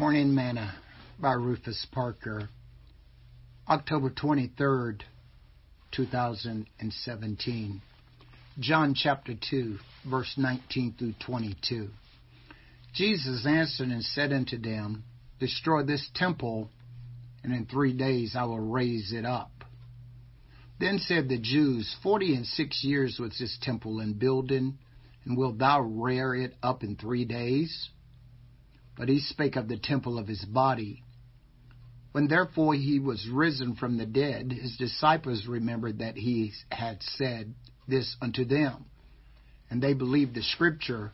Morning Manna by Rufus Parker, October 23rd, 2017. John chapter 2, verse 19 through 22. Jesus answered and said unto them, Destroy this temple, and in three days I will raise it up. Then said the Jews, Forty and six years was this temple in building, and wilt thou rear it up in three days? But he spake of the temple of his body. When therefore he was risen from the dead, his disciples remembered that he had said this unto them. And they believed the scripture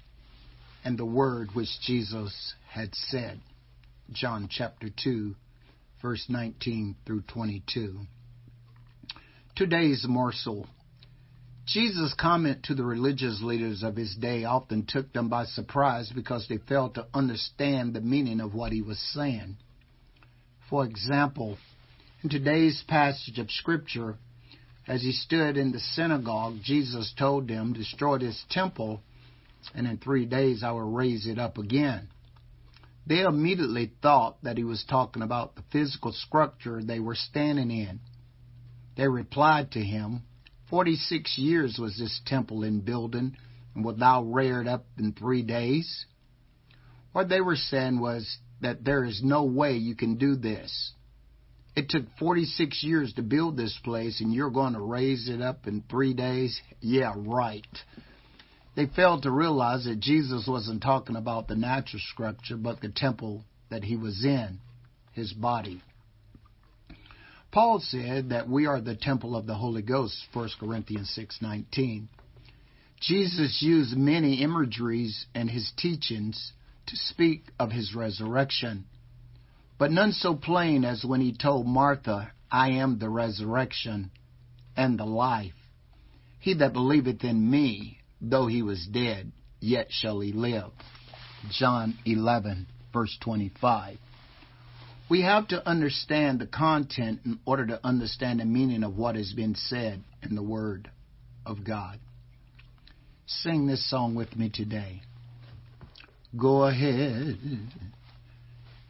and the word which Jesus had said. John chapter 2, verse 19 through 22. Today's morsel. Jesus' comment to the religious leaders of his day often took them by surprise because they failed to understand the meaning of what he was saying. For example, in today's passage of Scripture, as he stood in the synagogue, Jesus told them, Destroy this temple, and in three days I will raise it up again. They immediately thought that he was talking about the physical structure they were standing in. They replied to him, Forty six years was this temple in building, and thou rear it up in three days? What they were saying was that there is no way you can do this. It took 46 years to build this place, and you're going to raise it up in three days? Yeah, right. They failed to realize that Jesus wasn't talking about the natural structure, but the temple that he was in, his body. Paul said that we are the temple of the Holy Ghost, 1 Corinthians 6:19. Jesus used many imageries in his teachings to speak of his resurrection, but none so plain as when he told Martha, I am the resurrection and the life. He that believeth in me, though he was dead, yet shall he live. John 11, verse 25. We have to understand the content in order to understand the meaning of what has been said in the Word of God. Sing this song with me today. Go ahead.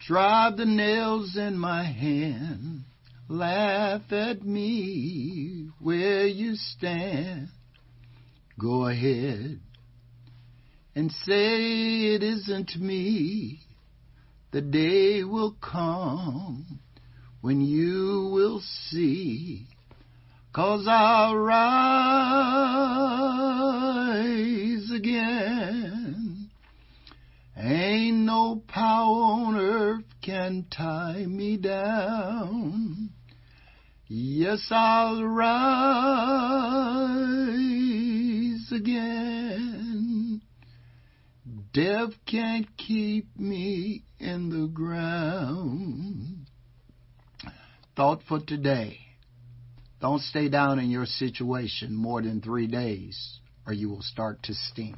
Drive the nails in my hand. Laugh at me where you stand. Go ahead and say it isn't me the day will come when you will see. Cause I'll rise again. Ain't no power on earth can tie me down. Yes, I'll rise again. Death can't keep me in the ground. Thought for today. Don't stay down in your situation more than three days or you will start to stink.